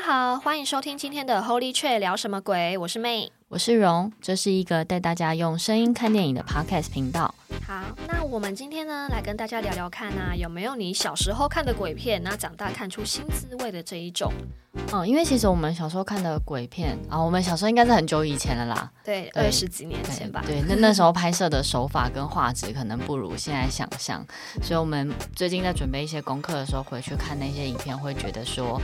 家好，欢迎收听今天的 Holy Tree 聊什么鬼？我是 May，我是荣，这是一个带大家用声音看电影的 Podcast 频道。好，那我们今天呢，来跟大家聊聊看啊，有没有你小时候看的鬼片，那长大看出新滋味的这一种？嗯，因为其实我们小时候看的鬼片啊，我们小时候应该是很久以前了啦，对，二十几年前吧。对，那那时候拍摄的手法跟画质可能不如现在想象，所以我们最近在准备一些功课的时候，回去看那些影片，会觉得说。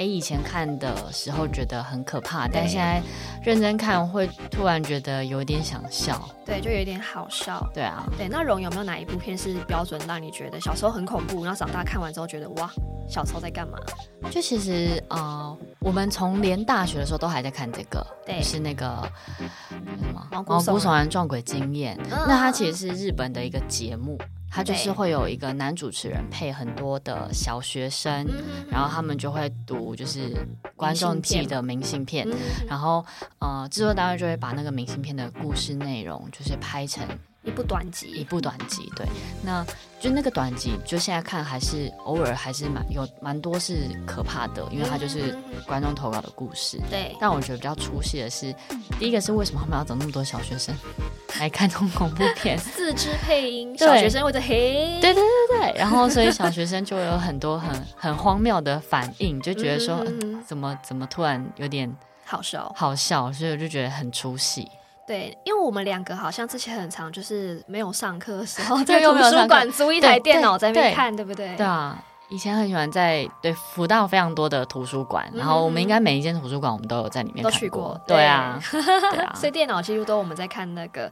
哎，以前看的时候觉得很可怕，但现在认真看会突然觉得有点想笑，对，就有点好笑，对啊，对。那荣有没有哪一部片是标准让你觉得小时候很恐怖，然后长大看完之后觉得哇，小时候在干嘛？就其实呃，我们从连大学的时候都还在看这个，对，是那个什么《毛骨悚然撞鬼经验》，那它其实是日本的一个节目。他就是会有一个男主持人配很多的小学生，然后他们就会读就是观众寄的明信片，然后呃制作单位就会把那个明信片的故事内容就是拍成。一部短集，一部短集，对，那就那个短集，就现在看还是偶尔还是蛮有蛮多是可怕的，因为它就是观众投稿的故事。对，但我觉得比较出戏的是，第一个是为什么他们要找那么多小学生来看这种恐怖片？四肢配音，小学生或者嘿，对对对对，然后所以小学生就会有很多很 很荒谬的反应，就觉得说、嗯、怎么怎么突然有点好笑。好笑，所以我就觉得很出戏。对，因为我们两个好像之前很常就是没有上课的时候，在图书馆租一台电脑在那边看，对，不对？对啊，以前很喜欢在对辅大非常多的图书馆，嗯、然后我们应该每一间图书馆我们都有在里面都去过，对啊，对啊，所以电脑几乎都我们在看那个。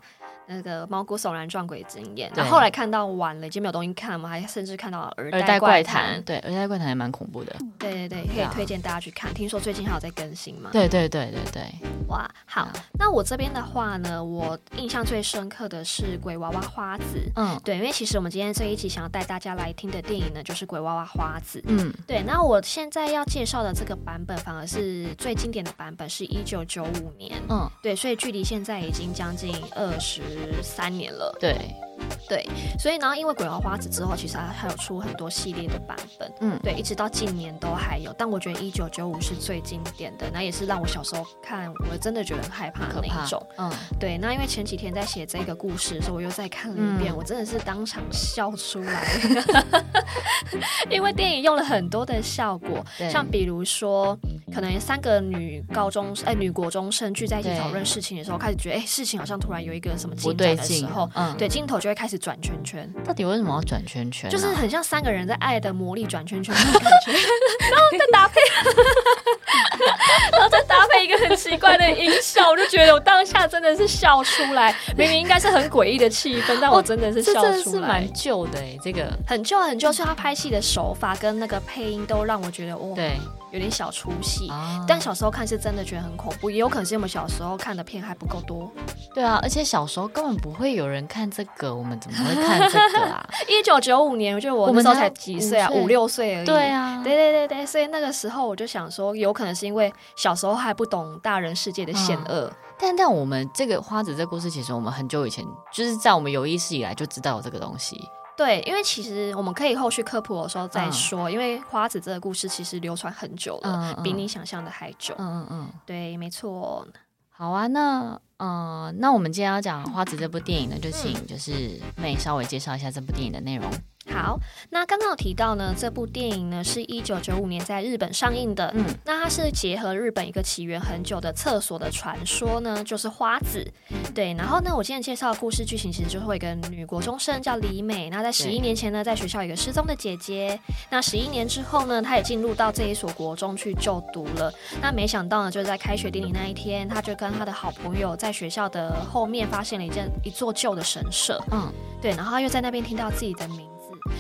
那个毛骨悚然撞鬼经验，然后后来看到晚了，已经没有东西看嘛，还甚至看到了耳袋怪谈，对，耳袋怪谈也蛮恐怖的。对对对，可以推荐大家去看。听说最近还有在更新嘛？对对对对对。哇，好，那我这边的话呢，我印象最深刻的是鬼娃娃花子。嗯，对，因为其实我们今天这一集想要带大家来听的电影呢，就是鬼娃娃花子。嗯，对。那我现在要介绍的这个版本，反而是最经典的版本，是一九九五年。嗯，对，所以距离现在已经将近二十。三年了，对。对，所以然后因为鬼娃娃花子之后，其实还还有出很多系列的版本，嗯，对，一直到近年都还有。但我觉得一九九五是最经典的，那也是让我小时候看，我真的觉得很害怕的那一种，嗯，对。那因为前几天在写这个故事的时候，我又再看了一遍，嗯、我真的是当场笑出来，因为电影用了很多的效果，对。像比如说，可能三个女高中哎女国中生聚在一起讨论事情的时候，开始觉得哎事情好像突然有一个什么进展的时候，嗯，对，镜头就会开始。转圈圈，到底为什么要转圈圈？就是很像三个人在爱的魔力转圈圈 感觉，然后再搭配，然后再搭配一个很奇怪的音效，我就觉得我当下真的是笑出来。明明应该是很诡异的气氛，但我真的是笑出来。蛮旧的哎，这个很旧很旧，所以 他拍戏的手法跟那个配音都让我觉得哦，对。有点小出戏，啊、但小时候看是真的觉得很恐怖，也有可能是我们小时候看的片还不够多。对啊，而且小时候根本不会有人看这个，我们怎么会看这个啊？一九九五年，我觉得我那时候才几岁啊，五六岁而已。对啊，对对对对，所以那个时候我就想说，有可能是因为小时候还不懂大人世界的险恶。啊、但但我们这个花子这故事，其实我们很久以前就是在我们有意识以来就知道有这个东西。对，因为其实我们可以后续科普的时候再说，嗯、因为花子这个故事其实流传很久了，比你想象的还久。嗯嗯嗯，对，没错。好啊，那嗯、呃，那我们今天要讲花子这部电影呢，就请就是 May 稍微介绍一下这部电影的内容。好，那刚刚有提到呢，这部电影呢是一九九五年在日本上映的。嗯，那它是结合日本一个起源很久的厕所的传说呢，就是花子。对，然后呢，我今天介绍的故事剧情其实就是一个女国中生叫李美，那在十一年前呢，在学校有一个失踪的姐姐。那十一年之后呢，她也进入到这一所国中去就读了。那没想到呢，就是在开学典礼那一天，她就跟她的好朋友在学校的后面发现了一件一座旧的神社。嗯，对，然后她又在那边听到自己的名。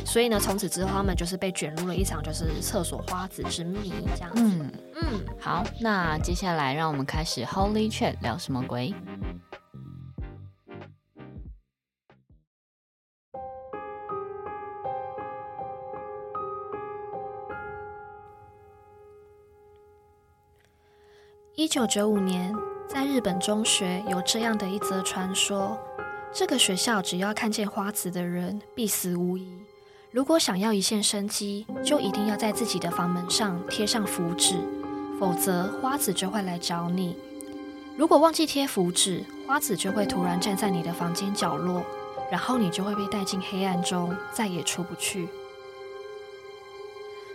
所以呢，从此之后，他们就是被卷入了一场就是厕所花子之谜这样子。嗯嗯，好，那接下来让我们开始 Holy Chat 聊什么鬼？一九九五年，在日本中学有这样的一则传说：这个学校只要看见花子的人，必死无疑。如果想要一线生机，就一定要在自己的房门上贴上符纸，否则花子就会来找你。如果忘记贴符纸，花子就会突然站在你的房间角落，然后你就会被带进黑暗中，再也出不去。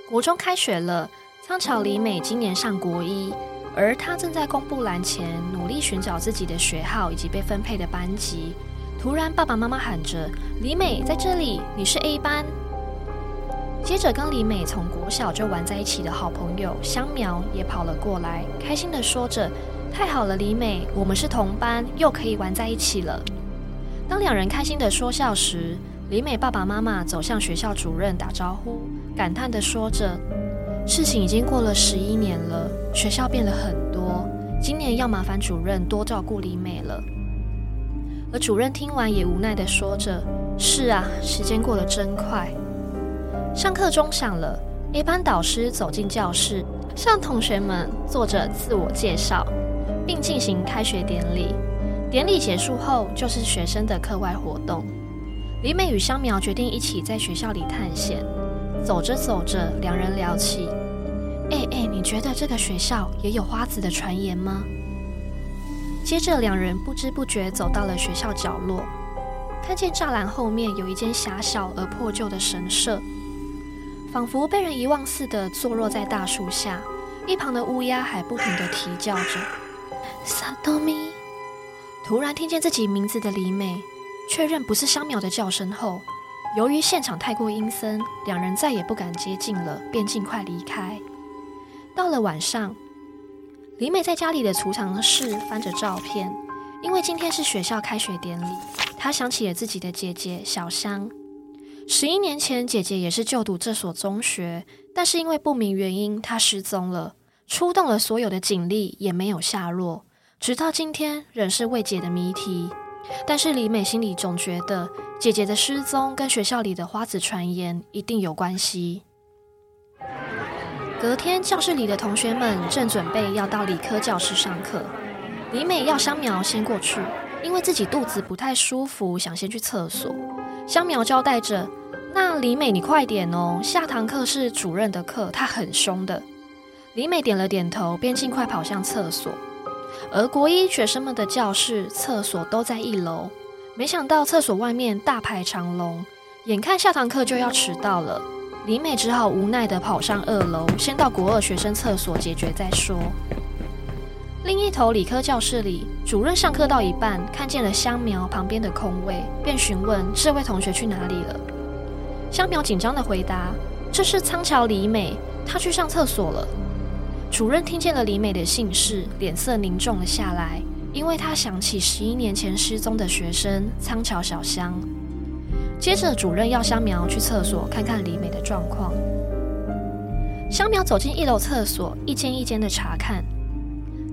国中开学了，仓桥里美今年上国一，而她正在公布栏前努力寻找自己的学号以及被分配的班级。突然，爸爸妈妈喊着：“李美在这里，你是 A 班。”接着，跟李美从国小就玩在一起的好朋友香苗也跑了过来，开心地说着：“太好了，李美，我们是同班，又可以玩在一起了。”当两人开心地说笑时，李美爸爸妈妈走向学校主任打招呼，感叹地说着：“事情已经过了十一年了，学校变了很多，今年要麻烦主任多照顾李美了。”而主任听完也无奈地说着：“是啊，时间过得真快。”上课钟响了，A 班导师走进教室，向同学们做着自我介绍，并进行开学典礼。典礼结束后，就是学生的课外活动。李美与香苗决定一起在学校里探险。走着走着，两人聊起：“哎哎，你觉得这个学校也有花子的传言吗？”接着，两人不知不觉走到了学校角落，看见栅栏后面有一间狭小而破旧的神社。仿佛被人遗忘似的坐落在大树下，一旁的乌鸦还不停的啼叫着。萨多米突然听见自己名字的李美，确认不是香苗的叫声后，由于现场太过阴森，两人再也不敢接近了，便尽快离开。到了晚上，李美在家里的储藏室翻着照片，因为今天是学校开学典礼，她想起了自己的姐姐小香。十一年前，姐姐也是就读这所中学，但是因为不明原因，她失踪了。出动了所有的警力，也没有下落，直到今天仍是未解的谜题。但是李美心里总觉得，姐姐的失踪跟学校里的花子传言一定有关系。隔天，教室里的同学们正准备要到理科教室上课，李美要香苗先过去，因为自己肚子不太舒服，想先去厕所。香苗交代着：“那李美，你快点哦，下堂课是主任的课，他很凶的。”李美点了点头，便尽快跑向厕所。而国一学生们的教室、厕所都在一楼，没想到厕所外面大排长龙，眼看下堂课就要迟到了，李美只好无奈地跑上二楼，先到国二学生厕所解决再说。另一头理科教室里，主任上课到一半，看见了香苗旁边的空位，便询问这位同学去哪里了。香苗紧张地回答：“这是仓桥李美，她去上厕所了。”主任听见了李美的姓氏，脸色凝重了下来，因为他想起十一年前失踪的学生仓桥小香。接着，主任要香苗去厕所看看李美的状况。香苗走进一楼厕所，一间一间的查看。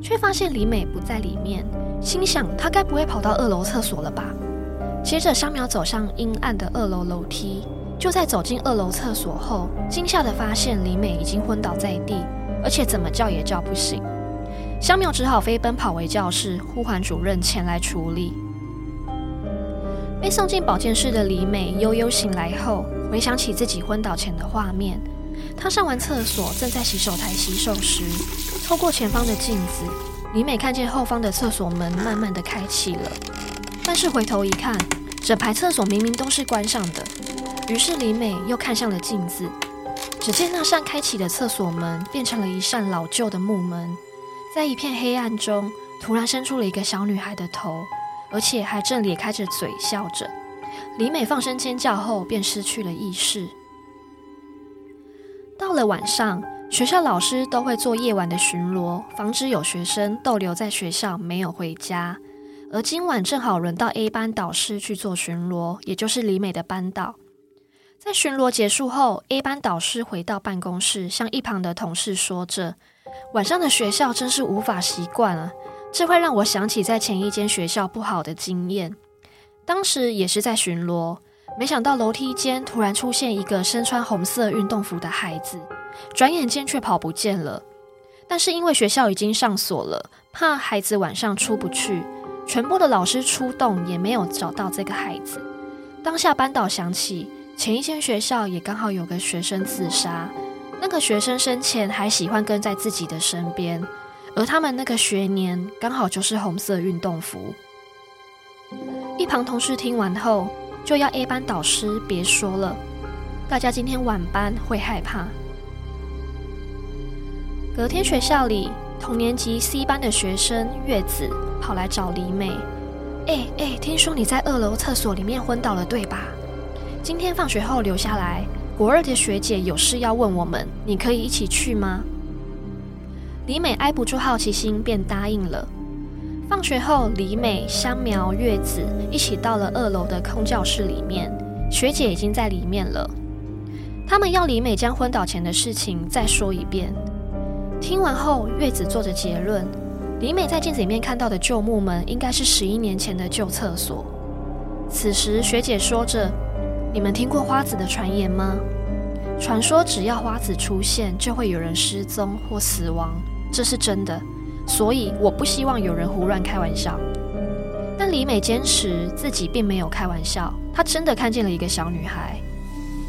却发现李美不在里面，心想她该不会跑到二楼厕所了吧？接着香苗走上阴暗的二楼楼梯，就在走进二楼厕所后，惊吓地发现李美已经昏倒在地，而且怎么叫也叫不醒。香苗只好飞奔跑回教室，呼唤主任前来处理。被送进保健室的李美悠悠醒来后，回想起自己昏倒前的画面。她上完厕所，正在洗手台洗手时，透过前方的镜子，李美看见后方的厕所门慢慢的开启了。但是回头一看，整排厕所明明都是关上的，于是李美又看向了镜子，只见那扇开启的厕所门变成了一扇老旧的木门，在一片黑暗中，突然伸出了一个小女孩的头，而且还正咧开着嘴笑着。李美放声尖叫后，便失去了意识。到了晚上，学校老师都会做夜晚的巡逻，防止有学生逗留在学校没有回家。而今晚正好轮到 A 班导师去做巡逻，也就是李美的班导。在巡逻结束后，A 班导师回到办公室，向一旁的同事说着：“晚上的学校真是无法习惯啊，这会让我想起在前一间学校不好的经验。当时也是在巡逻，没想到楼梯间突然出现一个身穿红色运动服的孩子，转眼间却跑不见了。但是因为学校已经上锁了，怕孩子晚上出不去。”全部的老师出动也没有找到这个孩子。当下班导想起前一间学校也刚好有个学生自杀，那个学生生前还喜欢跟在自己的身边，而他们那个学年刚好就是红色运动服。一旁同事听完后就要 A 班导师别说了，大家今天晚班会害怕。隔天学校里。同年级 C 班的学生月子跑来找李美，哎哎，听说你在二楼厕所里面昏倒了，对吧？今天放学后留下来，国二的学姐有事要问我们，你可以一起去吗？李美挨不住好奇心，便答应了。放学后，李美、香苗、月子一起到了二楼的空教室里面，学姐已经在里面了。他们要李美将昏倒前的事情再说一遍。听完后，月子做着结论：李美在镜子里面看到的旧木门，应该是十一年前的旧厕所。此时，学姐说着：“你们听过花子的传言吗？传说只要花子出现，就会有人失踪或死亡，这是真的。所以，我不希望有人胡乱开玩笑。”但李美坚持自己并没有开玩笑，她真的看见了一个小女孩。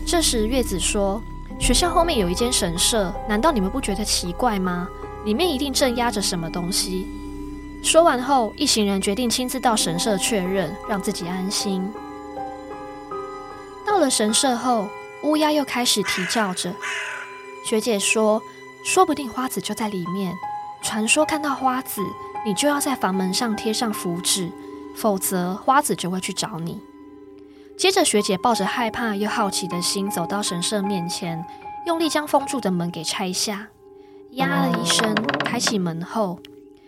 这时，月子说。学校后面有一间神社，难道你们不觉得奇怪吗？里面一定镇压着什么东西。说完后，一行人决定亲自到神社确认，让自己安心。到了神社后，乌鸦又开始啼叫着。学姐说：“说不定花子就在里面。传说看到花子，你就要在房门上贴上符纸，否则花子就会去找你。”接着，学姐抱着害怕又好奇的心走到神社面前，用力将封住的门给拆下。呀了一声，开启门后，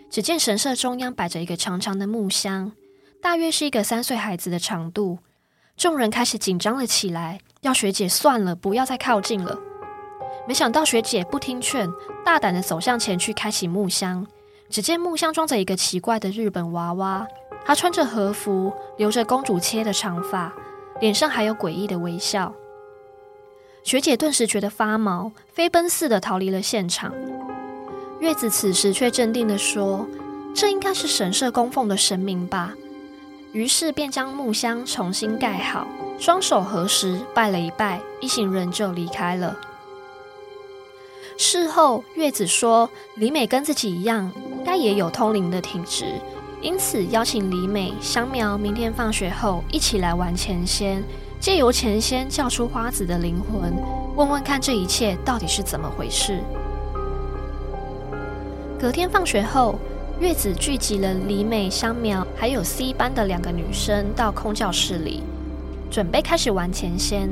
只见神社中央摆着一个长长的木箱，大约是一个三岁孩子的长度。众人开始紧张了起来，要学姐算了，不要再靠近了。没想到学姐不听劝，大胆的走向前去开启木箱。只见木箱装着一个奇怪的日本娃娃，她穿着和服，留着公主切的长发。脸上还有诡异的微笑，学姐顿时觉得发毛，飞奔似的逃离了现场。月子此时却镇定地说：“这应该是神社供奉的神明吧。”于是便将木箱重新盖好，双手合十拜了一拜，一行人就离开了。事后，月子说：“李美跟自己一样，该也有通灵的体质。”因此，邀请李美、香苗明天放学后一起来玩钱仙，借由钱仙叫出花子的灵魂，问问看这一切到底是怎么回事。隔天放学后，月子聚集了李美、香苗还有 C 班的两个女生到空教室里，准备开始玩钱先。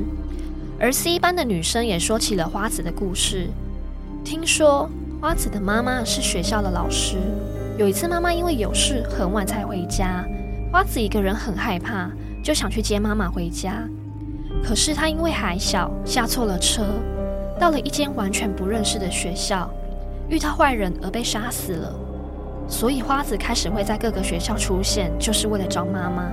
而 C 班的女生也说起了花子的故事，听说花子的妈妈是学校的老师。有一次，妈妈因为有事很晚才回家，花子一个人很害怕，就想去接妈妈回家。可是她因为还小，下错了车，到了一间完全不认识的学校，遇到坏人而被杀死了。所以花子开始会在各个学校出现，就是为了找妈妈。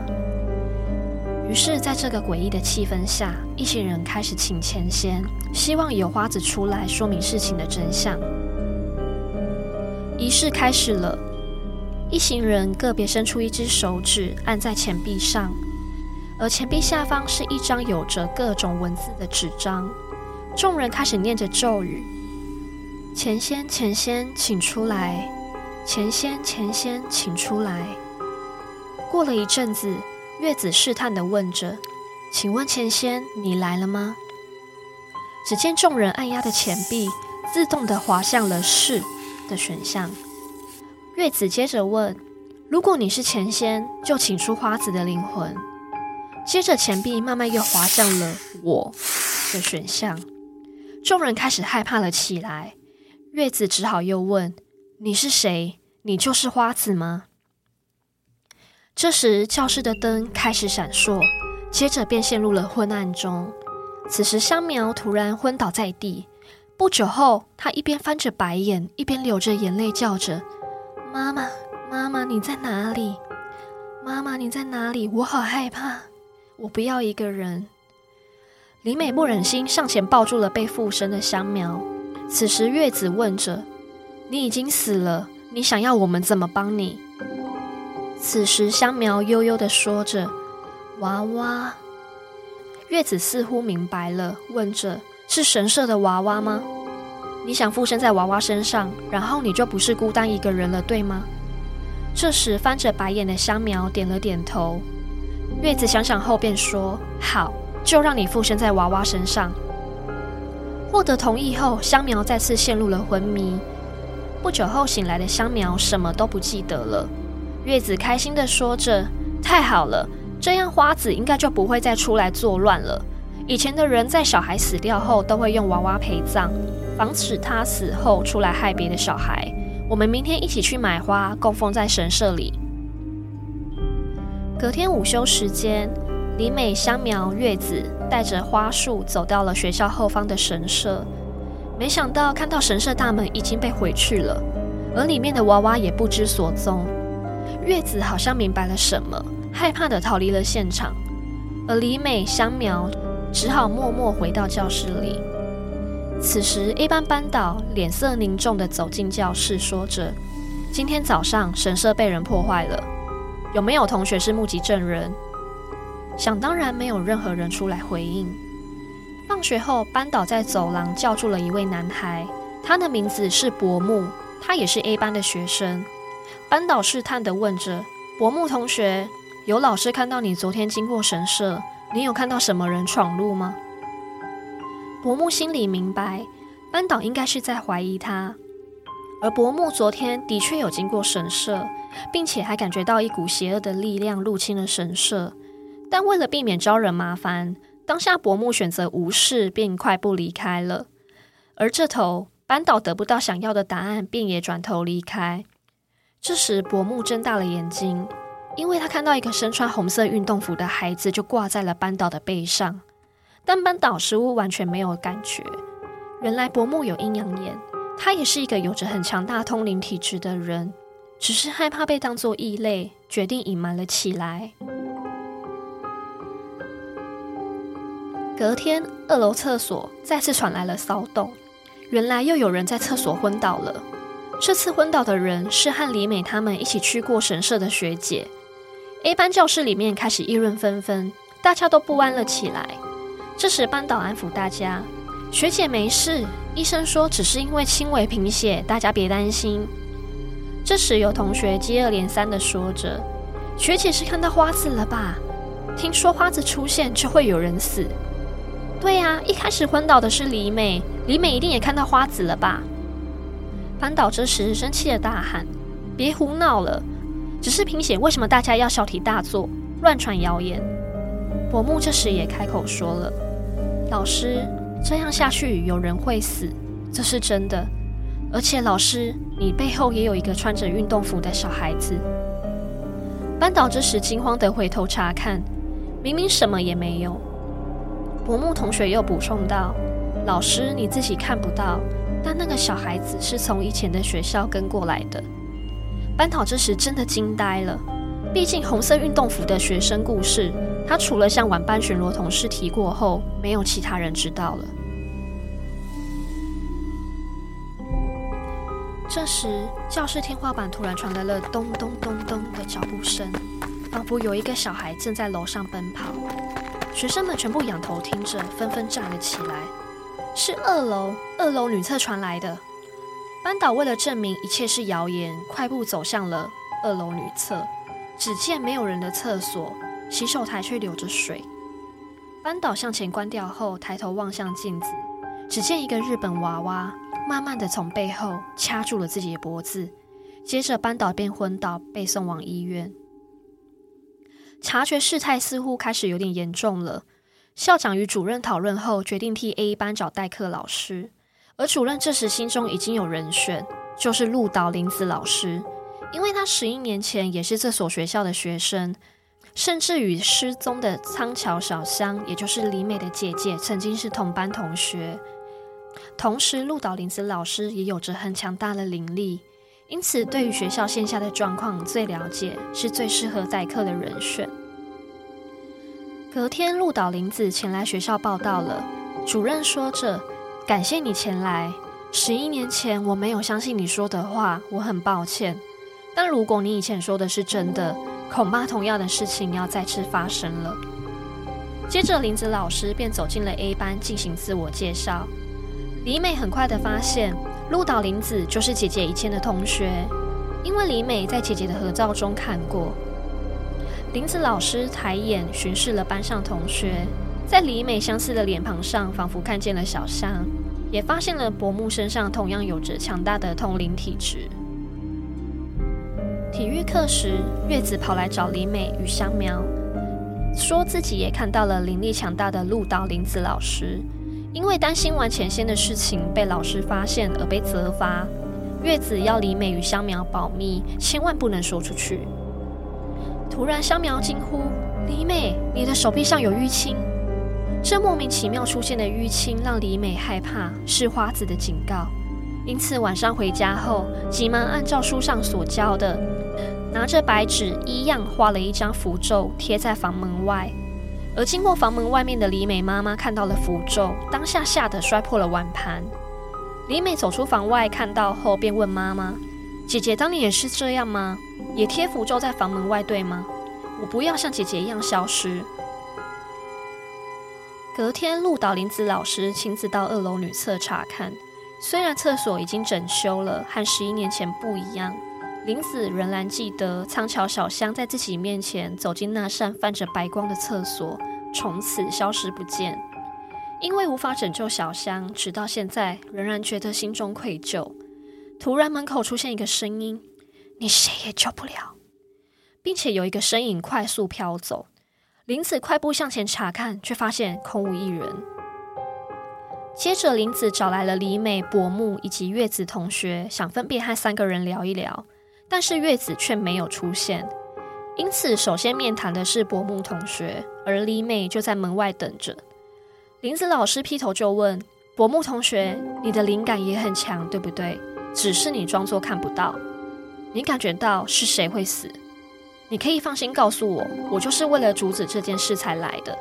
于是，在这个诡异的气氛下，一行人开始请钱仙，希望有花子出来说明事情的真相。仪式开始了。一行人个别伸出一只手指，按在钱币上，而钱币下方是一张有着各种文字的纸张。众人开始念着咒语：“钱仙，钱仙，请出来！钱仙，钱仙，请出来！”过了一阵子，月子试探的问着：“请问钱仙，你来了吗？”只见众人按压的钱币自动的滑向了“是”的选项。月子接着问：“如果你是钱仙，就请出花子的灵魂。”接着钱币慢慢又滑向了“我”的选项。众人开始害怕了起来。月子只好又问：“你是谁？你就是花子吗？”这时教室的灯开始闪烁，接着便陷入了昏暗中。此时香苗突然昏倒在地，不久后，他一边翻着白眼，一边流着眼泪，叫着：“妈妈，妈妈，你在哪里？妈妈，你在哪里？我好害怕，我不要一个人。”李美不忍心上前抱住了被附身的香苗。此时月子问着：“你已经死了，你想要我们怎么帮你？”此时香苗悠悠地说着：“娃娃。”月子似乎明白了，问着：“是神社的娃娃吗？你想附身在娃娃身上，然后你就不是孤单一个人了，对吗？”这时翻着白眼的香苗点了点头。月子想想后便说：“好，就让你附身在娃娃身上。”获得同意后，香苗再次陷入了昏迷。不久后醒来的香苗什么都不记得了。月子开心地说着：“太好了。”这样花子应该就不会再出来作乱了。以前的人在小孩死掉后都会用娃娃陪葬，防止他死后出来害别的小孩。我们明天一起去买花供奉在神社里。隔天午休时间，李美、香苗、月子带着花束走到了学校后方的神社，没想到看到神社大门已经被毁去了，而里面的娃娃也不知所踪。月子好像明白了什么。害怕地逃离了现场，而李美、香苗只好默默回到教室里。此时，A 班班导脸色凝重地走进教室，说着：“今天早上神社被人破坏了，有没有同学是目击证人？”想当然没有任何人出来回应。放学后，班导在走廊叫住了一位男孩，他的名字是柏木，他也是 A 班的学生。班导试探地问着：“柏木同学。”有老师看到你昨天经过神社，你有看到什么人闯入吗？柏木心里明白，班导应该是在怀疑他。而柏木昨天的确有经过神社，并且还感觉到一股邪恶的力量入侵了神社。但为了避免招惹麻烦，当下柏木选择无视，并快步离开了。而这头班导得不到想要的答案，便也转头离开。这时，柏木睁大了眼睛。因为他看到一个身穿红色运动服的孩子就挂在了班导的背上，但班导似乎完全没有感觉。原来柏木有阴阳眼，他也是一个有着很强大通灵体质的人，只是害怕被当作异类，决定隐瞒了起来。隔天，二楼厕所再次传来了骚动，原来又有人在厕所昏倒了。这次昏倒的人是和李美他们一起去过神社的学姐。A 班教室里面开始议论纷纷，大家都不安了起来。这时班导安抚大家：“学姐没事，医生说只是因为轻微贫血，大家别担心。”这时有同学接二连三的说着：“学姐是看到花子了吧？听说花子出现就会有人死。”“对呀，一开始昏倒的是李美，李美一定也看到花子了吧？”班导这时生气的大喊：“别胡闹了！”只是贫血，为什么大家要小题大做，乱传谣言？柏木这时也开口说了：“老师，这样下去有人会死，这是真的。而且老师，你背后也有一个穿着运动服的小孩子。”班导这时惊慌地回头查看，明明什么也没有。柏木同学又补充道：“老师，你自己看不到，但那个小孩子是从以前的学校跟过来的。”班导这时真的惊呆了，毕竟红色运动服的学生故事，他除了向晚班巡逻同事提过后，没有其他人知道了。这时，教室天花板突然传来了咚咚咚咚的脚步声，仿佛有一个小孩正在楼上奔跑。学生们全部仰头听着，纷纷站了起来。是二楼，二楼女厕传来的。班导为了证明一切是谣言，快步走向了二楼女厕。只见没有人的厕所，洗手台却流着水。班导向前关掉后，抬头望向镜子，只见一个日本娃娃慢慢的从背后掐住了自己的脖子，接着班导便昏倒，被送往医院。察觉事态似乎开始有点严重了，校长与主任讨论后，决定替 A 班找代课老师。而主任这时心中已经有人选，就是鹿岛玲子老师，因为他十一年前也是这所学校的学生。甚至与失踪的仓桥小香，也就是里美的姐姐，曾经是同班同学。同时，鹿岛玲子老师也有着很强大的灵力，因此对于学校线下的状况最了解，是最适合代课的人选。隔天，鹿岛玲子前来学校报到了。主任说着：“感谢你前来。十一年前我没有相信你说的话，我很抱歉。但如果你以前说的是真的。”恐怕同样的事情要再次发生了。接着，玲子老师便走进了 A 班进行自我介绍。李美很快的发现，鹿岛玲子就是姐姐以前的同学，因为李美在姐姐的合照中看过。林子老师抬眼巡视了班上同学，在里美相似的脸庞上，仿佛看见了小香，也发现了柏木身上同样有着强大的通灵体质。体育课时，月子跑来找里美与香苗，说自己也看到了灵力强大的鹿岛林子老师，因为担心丸浅仙的事情被老师发现而被责罚。月子要里美与香苗保密，千万不能说出去。突然，香苗惊呼：“李美，你的手臂上有淤青！”这莫名其妙出现的淤青让李美害怕，是花子的警告。因此晚上回家后，急忙按照书上所教的。拿着白纸，一样画了一张符咒，贴在房门外。而经过房门外面的李美妈妈看到了符咒，当下吓得摔破了碗盘。李美走出房外，看到后便问妈妈：“姐姐当年也是这样吗？也贴符咒在房门外，对吗？我不要像姐姐一样消失。”隔天，鹿岛林子老师亲自到二楼女厕查看，虽然厕所已经整修了，和十一年前不一样。林子仍然记得仓桥小香在自己面前走进那扇泛着白光的厕所，从此消失不见。因为无法拯救小香，直到现在仍然觉得心中愧疚。突然门口出现一个声音：“你谁也救不了。”并且有一个身影快速飘走。林子快步向前查看，却发现空无一人。接着，林子找来了李美、柏木以及月子同学，想分别和三个人聊一聊。但是月子却没有出现，因此首先面谈的是柏木同学，而李美就在门外等着。林子老师劈头就问柏木同学：“你的灵感也很强，对不对？只是你装作看不到。你感觉到是谁会死？你可以放心告诉我，我就是为了阻止这件事才来的。”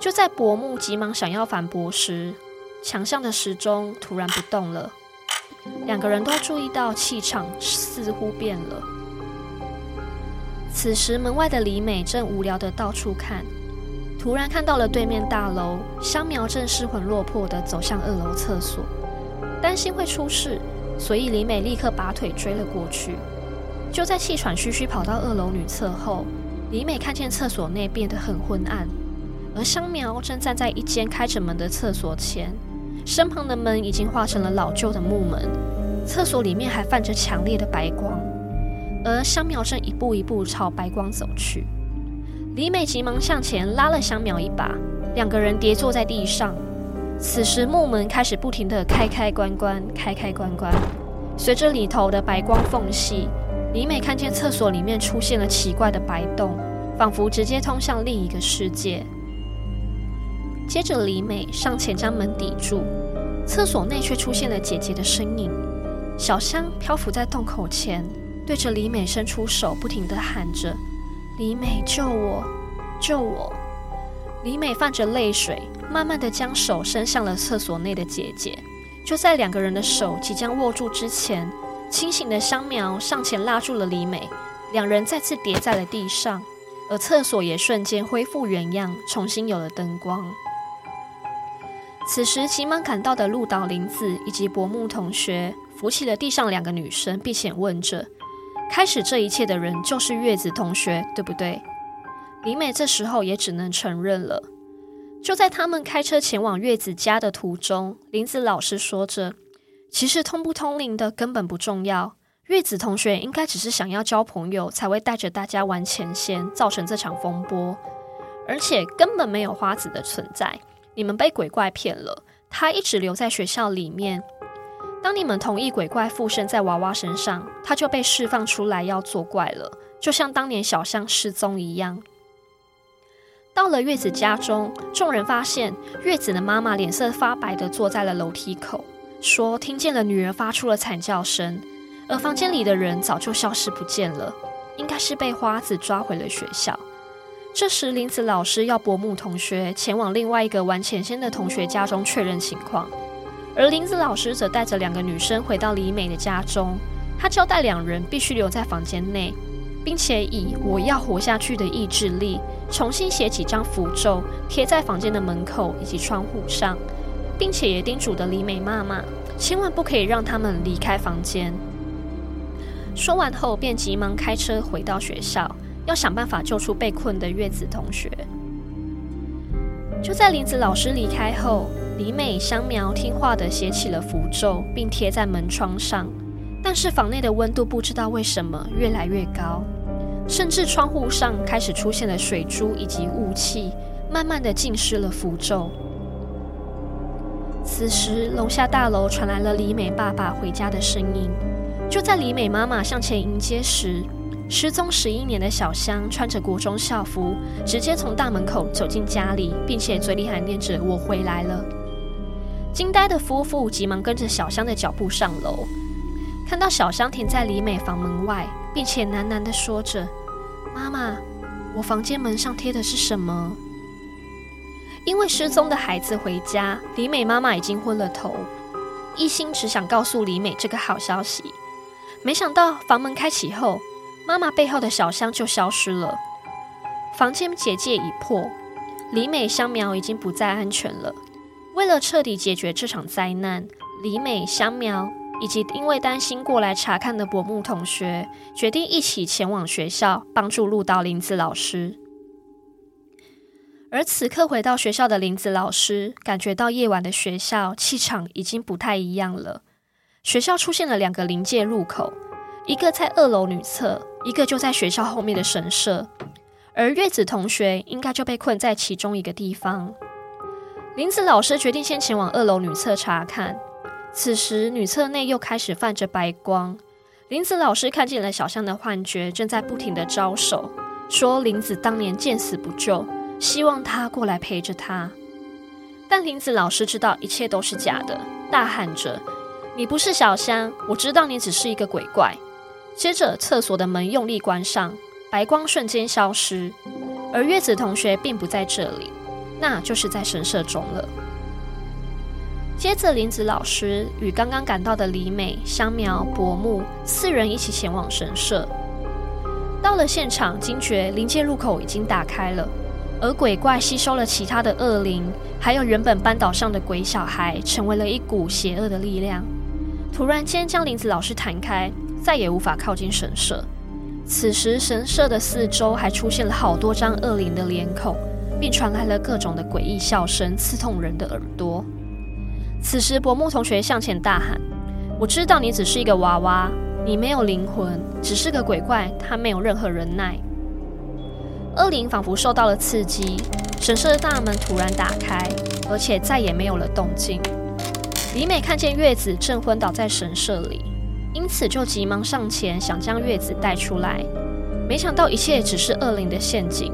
就在柏木急忙想要反驳时，墙上的时钟突然不动了。两个人都注意到气场似乎变了。此时，门外的里美正无聊的到处看，突然看到了对面大楼，香苗正失魂落魄的走向二楼厕所，担心会出事，所以李美立刻拔腿追了过去。就在气喘吁吁跑到二楼女厕后，李美看见厕所内变得很昏暗，而香苗正站在一间开着门的厕所前。身旁的门已经化成了老旧的木门，厕所里面还泛着强烈的白光，而香苗正一步一步朝白光走去。李美急忙向前拉了香苗一把，两个人跌坐在地上。此时木门开始不停的开开关关，开开关关，随着里头的白光缝隙，里美看见厕所里面出现了奇怪的白洞，仿佛直接通向另一个世界。接着，里美上前将门抵住，厕所内却出现了姐姐的身影。小香漂浮在洞口前，对着里美伸出手，不停的喊着：“里美，救我，救我！”里美泛着泪水，慢慢的将手伸向了厕所内的姐姐。就在两个人的手即将握住之前，清醒的香苗上前拉住了李美，两人再次跌在了地上，而厕所也瞬间恢复原样，重新有了灯光。此时，急忙赶到的鹿岛林子以及柏木同学扶起了地上两个女生，并且问着：“开始这一切的人就是月子同学，对不对？”李美这时候也只能承认了。就在他们开车前往月子家的途中，林子老师说着：“其实通不通灵的根本不重要，月子同学应该只是想要交朋友，才会带着大家玩前线，造成这场风波。而且根本没有花子的存在，你们被鬼怪骗了。他一直留在学校里面。当你们同意鬼怪附身在娃娃身上，他就被释放出来要作怪了，就像当年小香失踪一样。”到了月子家中，众人发现月子的妈妈脸色发白地坐在了楼梯口，说听见了女儿发出了惨叫声，而房间里的人早就消失不见了，应该是被花子抓回了学校。这时，林子老师要柏木同学前往另外一个玩钱仙的同学家中确认情况，而林子老师则带着两个女生回到李美的家中，他交代两人必须留在房间内。并且以我要活下去的意志力，重新写几张符咒贴在房间的门口以及窗户上，并且也叮嘱的李美妈妈千万不可以让他们离开房间。说完后，便急忙开车回到学校，要想办法救出被困的月子同学。就在林子老师离开后，李美、香苗听话的写起了符咒，并贴在门窗上。但是房内的温度不知道为什么越来越高，甚至窗户上开始出现了水珠以及雾气，慢慢的浸湿了符咒。此时楼下大楼传来了李美爸爸回家的声音。就在李美妈妈向前迎接时，失踪十一年的小香穿着国中校服，直接从大门口走进家里，并且嘴里喊念着“我回来了”。惊呆的夫妇急忙跟着小香的脚步上楼。看到小香停在李美房门外，并且喃喃地说着：“妈妈，我房间门上贴的是什么？”因为失踪的孩子回家，李美妈妈已经昏了头，一心只想告诉李美这个好消息。没想到房门开启后，妈妈背后的小香就消失了。房间结界已破，李美、香苗已经不再安全了。为了彻底解决这场灾难，李美、香苗。以及因为担心过来查看的柏木同学，决定一起前往学校帮助鹿岛林子老师。而此刻回到学校的林子老师，感觉到夜晚的学校气场已经不太一样了。学校出现了两个临界入口，一个在二楼女厕，一个就在学校后面的神社。而月子同学应该就被困在其中一个地方。林子老师决定先前往二楼女厕查看。此时，女厕内又开始泛着白光。林子老师看见了小香的幻觉，正在不停地招手，说林子当年见死不救，希望她过来陪着他。但林子老师知道一切都是假的，大喊着：“你不是小香，我知道你只是一个鬼怪。”接着，厕所的门用力关上，白光瞬间消失，而月子同学并不在这里，那就是在神社中了。接着，林子老师与刚刚赶到的李美、香苗、柏木四人一起前往神社。到了现场，惊觉临界入口已经打开了，而鬼怪吸收了其他的恶灵，还有原本班岛上的鬼小孩，成为了一股邪恶的力量。突然间，将林子老师弹开，再也无法靠近神社。此时，神社的四周还出现了好多张恶灵的脸孔，并传来了各种的诡异笑声，刺痛人的耳朵。此时，柏木同学向前大喊：“我知道你只是一个娃娃，你没有灵魂，只是个鬼怪，他没有任何忍耐。”恶灵仿佛受到了刺激，神社的大门突然打开，而且再也没有了动静。李美看见月子正昏倒在神社里，因此就急忙上前想将月子带出来，没想到一切只是恶灵的陷阱。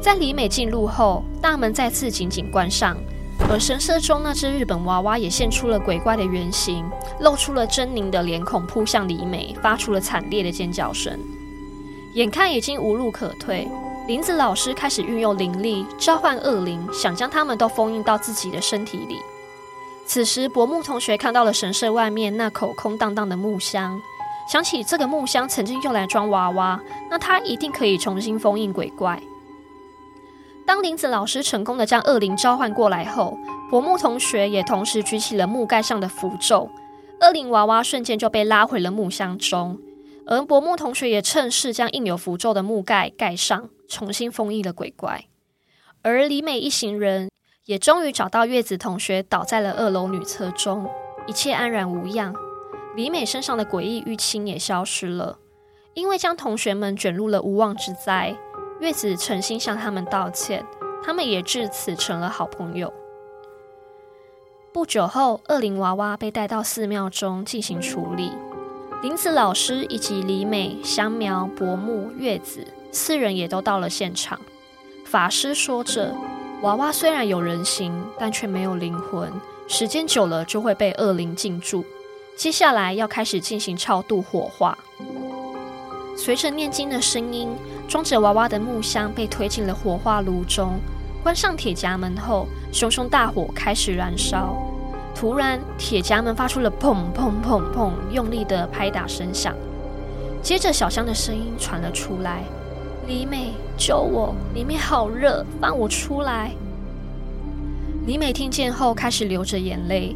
在李美进入后，大门再次紧紧关上。而神社中那只日本娃娃也现出了鬼怪的原形，露出了狰狞的脸孔，扑向李美，发出了惨烈的尖叫声。眼看已经无路可退，林子老师开始运用灵力召唤恶灵，想将他们都封印到自己的身体里。此时，柏木同学看到了神社外面那口空荡荡的木箱，想起这个木箱曾经用来装娃娃，那他一定可以重新封印鬼怪。当林子老师成功的将恶灵召唤过来后，柏木同学也同时举起了木盖上的符咒，恶灵娃娃瞬间就被拉回了木箱中，而柏木同学也趁势将印有符咒的木盖盖上，重新封印了鬼怪。而李美一行人也终于找到月子同学倒在了二楼女厕中，一切安然无恙。李美身上的诡异淤青也消失了，因为将同学们卷入了无妄之灾。月子诚心向他们道歉，他们也至此成了好朋友。不久后，恶灵娃娃被带到寺庙中进行处理。林子老师以及李美、香苗、柏木、月子四人也都到了现场。法师说着：“娃娃虽然有人形，但却没有灵魂，时间久了就会被恶灵禁住。接下来要开始进行超度火化。”随着念经的声音，装着娃娃的木箱被推进了火化炉中。关上铁夹门后，熊熊大火开始燃烧。突然，铁夹门发出了砰砰砰砰用力的拍打声响，接着小香的声音传了出来：“李美，救我！里面好热，放我出来！”李美听见后开始流着眼泪。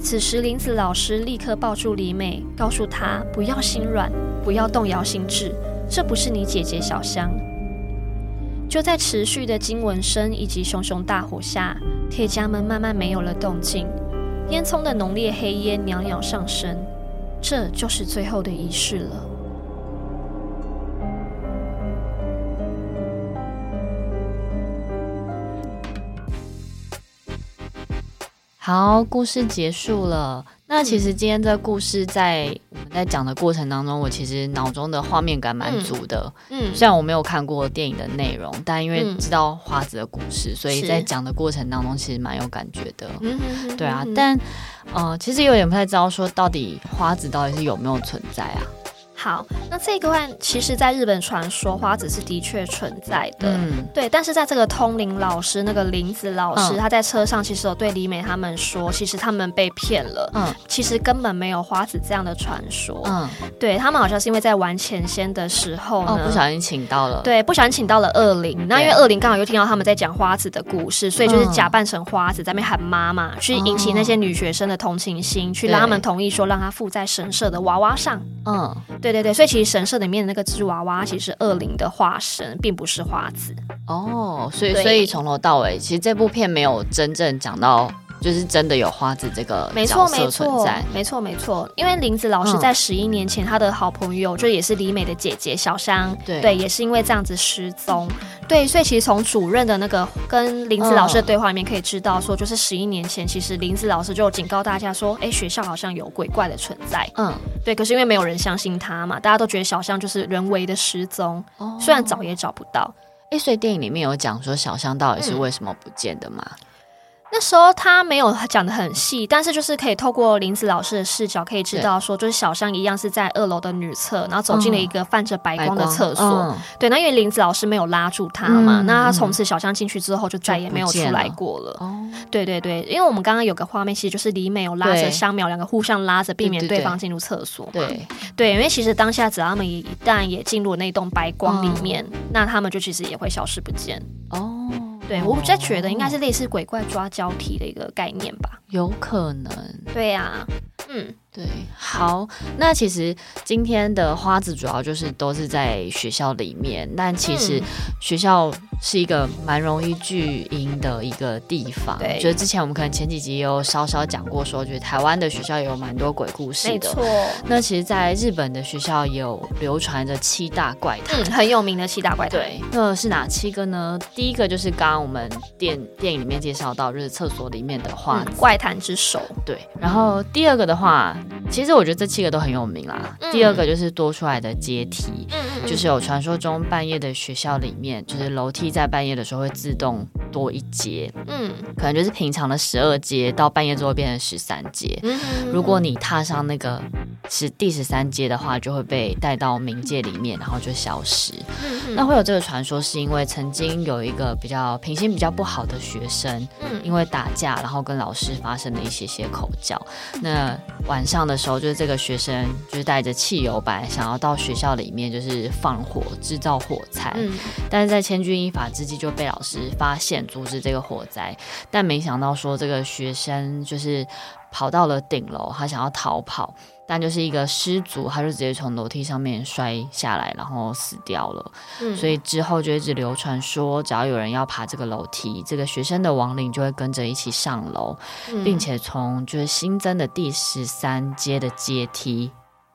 此时，林子老师立刻抱住李美，告诉她不要心软，不要动摇心智，这不是你姐姐小香。就在持续的惊闻声以及熊熊大火下，铁匠们慢慢没有了动静。烟囱的浓烈黑烟袅袅上升，这就是最后的仪式了。好，故事结束了。那其实今天这个故事在我们在讲的过程当中，我其实脑中的画面感蛮足的。嗯，嗯，虽然我没有看过电影的内容，但因为知道花子的故事，嗯、所以在讲的过程当中其实蛮有感觉的。嗯对啊，但呃，其实有点不太知道说到底花子到底是有没有存在啊？好，那这个话其实，在日本传说，花子是的确存在的，嗯，对。但是在这个通灵老师那个林子老师，嗯、他在车上其实有对李美他们说，其实他们被骗了，嗯，其实根本没有花子这样的传说，嗯，对他们好像是因为在玩前仙的时候呢，哦、不小心请到了，对，不小心请到了恶灵，那因为恶灵刚好又听到他们在讲花子的故事，所以就是假扮成花子在那边喊妈妈，去引起那些女学生的同情心，去让他们同意说让他附在神社的娃娃上，嗯，对。对对，所以其实神社里面的那个蜘蛛娃娃其实是恶灵的化身，并不是花子。哦，所以所以从头到尾，其实这部片没有真正讲到。就是真的有花子这个没错没错，没错没错，因为林子老师在十一年前，他的好朋友、嗯、就也是李美的姐姐小香，对。对，也是因为这样子失踪，对，所以其实从主任的那个跟林子老师的对话里面可以知道，说就是十一年前，其实林子老师就警告大家说，哎，学校好像有鬼怪的存在，嗯，对，可是因为没有人相信他嘛，大家都觉得小香就是人为的失踪，哦、虽然找也找不到，哎，所以电影里面有讲说小香到底是为什么不见的吗？嗯那时候他没有讲的很细，但是就是可以透过林子老师的视角，可以知道说，就是小香一样是在二楼的女厕，然后走进了一个泛着白光的厕所。嗯、对，那因为林子老师没有拉住他嘛，嗯、那他从此小香进去之后就再也没有出来过了。哦对对对，因为我们刚刚有个画面，其实就是李美有拉着香苗，两个互相拉着，避免对方进入厕所。对对，对，因为其实当下只要他们一旦也进入那栋白光里面，嗯、那他们就其实也会消失不见。哦。对，我在觉得应该是类似鬼怪抓交替的一个概念吧，有可能。对呀、啊，嗯。对，好，那其实今天的花子主要就是都是在学校里面，但其实学校是一个蛮容易聚阴的一个地方。对，就是之前我们可能前几集有稍稍讲过，说觉得台湾的学校也有蛮多鬼故事的。没错。那其实，在日本的学校也有流传着七大怪谈，嗯，很有名的七大怪谈。对，那是哪七个呢？第一个就是刚刚我们电电影里面介绍到，就是厕所里面的花子、嗯、怪谈之首。对，然后第二个的话。其实我觉得这七个都很有名啦。嗯、第二个就是多出来的阶梯，嗯、就是有传说中半夜的学校里面，就是楼梯在半夜的时候会自动多一阶，嗯，可能就是平常的十二阶，到半夜之后变成十三阶。嗯、如果你踏上那个是第十三阶的话，就会被带到冥界里面，然后就消失。嗯、那会有这个传说，是因为曾经有一个比较品行比较不好的学生，嗯、因为打架，然后跟老师发生了一些些口角。那晚上的时候，就是这个学生就是带着汽油，本来想要到学校里面就是放火制造火灾，嗯、但是在千钧一发之际就被老师发现阻止这个火灾，但没想到说这个学生就是跑到了顶楼，他想要逃跑。但就是一个失足，他就直接从楼梯上面摔下来，然后死掉了。嗯，所以之后就一直流传说，只要有人要爬这个楼梯，这个学生的亡灵就会跟着一起上楼，嗯，并且从就是新增的第十三阶的阶梯，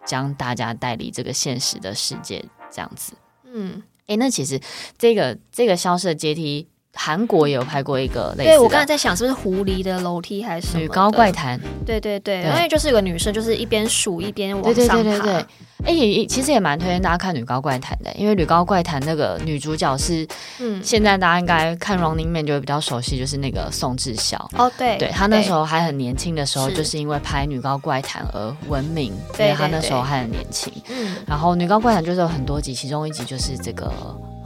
将大家带离这个现实的世界，这样子。嗯，哎，那其实这个这个消失的阶梯。韩国也有拍过一个类似的，对，我刚才在想是不是狐狸的楼梯还是女高怪谈？对对对，对。因为就是有个女生就是一边数一边往上爬。对对对对对。哎、欸，其实也蛮推荐大家看《女高怪谈》的，因为《女高怪谈》那个女主角是，嗯，现在大家应该看《Running Man》就会比较熟悉，就是那个宋智孝。哦，对，对她那时候还很年轻的时候，就是因为拍《女高怪谈》而闻名，对，因为她那时候还很年轻。嗯，然后《女高怪谈》就是有很多集，其中一集就是这个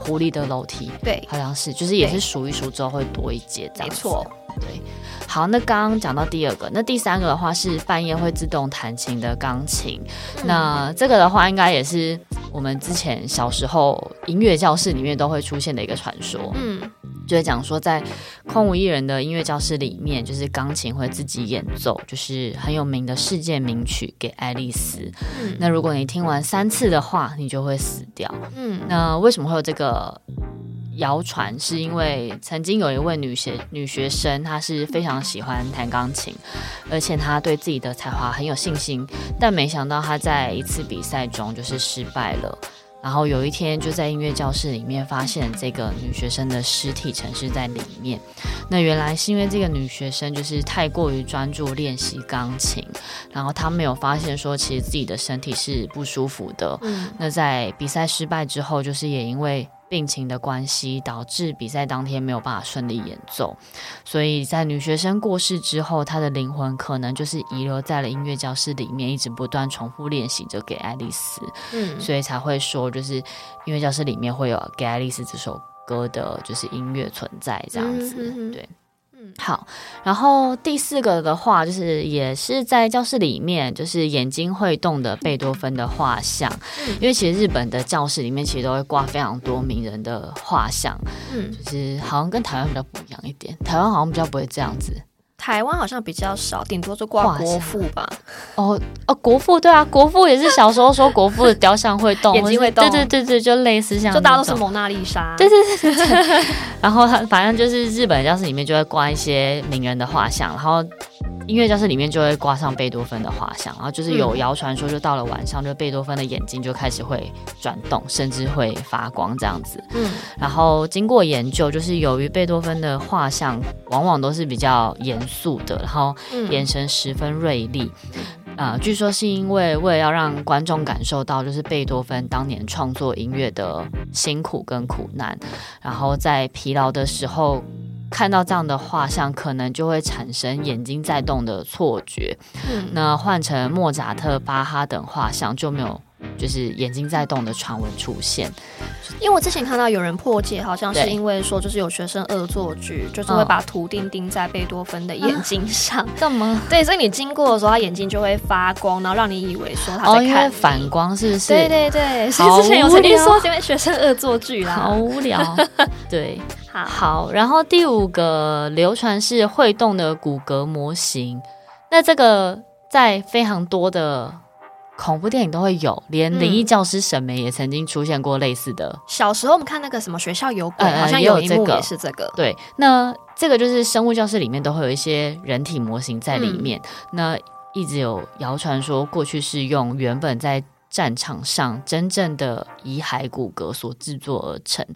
狐狸的楼梯，对，好像是，就是也是数一数之后会多一节这样子。没错，对。好，那刚刚讲到第二个，那第三个的话是半夜会自动弹琴的钢琴。嗯、那这个的话，应该也是我们之前小时候音乐教室里面都会出现的一个传说。嗯，就是讲说在空无一人的音乐教室里面，就是钢琴会自己演奏，就是很有名的世界名曲给爱丽丝。嗯，那如果你听完三次的话，你就会死掉。嗯，那为什么会有这个？谣传是因为曾经有一位女学女学生，她是非常喜欢弹钢琴，而且她对自己的才华很有信心，但没想到她在一次比赛中就是失败了。然后有一天就在音乐教室里面发现这个女学生的尸体沉尸在里面。那原来是因为这个女学生就是太过于专注练习钢琴，然后她没有发现说其实自己的身体是不舒服的。嗯。那在比赛失败之后，就是也因为。病情的关系导致比赛当天没有办法顺利演奏，所以在女学生过世之后，她的灵魂可能就是遗留在了音乐教室里面，一直不断重复练习着给爱丽丝。嗯，所以才会说，就是音乐教室里面会有给爱丽丝这首歌的，就是音乐存在这样子。嗯、对。好，然后第四个的话，就是也是在教室里面，就是眼睛会动的贝多芬的画像。嗯，因为其实日本的教室里面其实都会挂非常多名人的画像，嗯，就是好像跟台湾比较不一样一点，台湾好像比较不会这样子。台湾好像比较少，顶多就挂国父吧。哦哦，国父对啊，国父也是小时候说国父的雕像会动，眼睛会动，对对对对，就类似像，就大家都是蒙娜丽莎。对对对对。然后他反正就是日本教室里面就会挂一些名人的画像，然后。音乐教室里面就会挂上贝多芬的画像，然后就是有谣传说，就到了晚上，就贝多芬的眼睛就开始会转动，甚至会发光这样子。嗯，然后经过研究，就是由于贝多芬的画像往往都是比较严肃的，然后眼神十分锐利。啊、呃，据说是因为为了要让观众感受到，就是贝多芬当年创作音乐的辛苦跟苦难，然后在疲劳的时候。看到这样的画像，可能就会产生眼睛在动的错觉。嗯，那换成莫扎特、巴哈等画像就没有，就是眼睛在动的传闻出现。因为我之前看到有人破解，好像是因为说，就是有学生恶作剧，就是会把图钉钉在贝多芬的眼睛上。干嘛？对，所以你经过的时候，他眼睛就会发光，然后让你以为说他在看。哦，因为反光是不是？对对对，所以之前有曾经说因为学生恶作剧啦，好无聊。对。好，然后第五个流传是会动的骨骼模型，那这个在非常多的恐怖电影都会有，连《灵异教师》审美也曾经出现过类似的。嗯、小时候我们看那个什么学校有鬼，好像有一幕也是这个。对，那这个就是生物教室里面都会有一些人体模型在里面，嗯、那一直有谣传说过去是用原本在。战场上真正的遗骸骨骼所制作而成，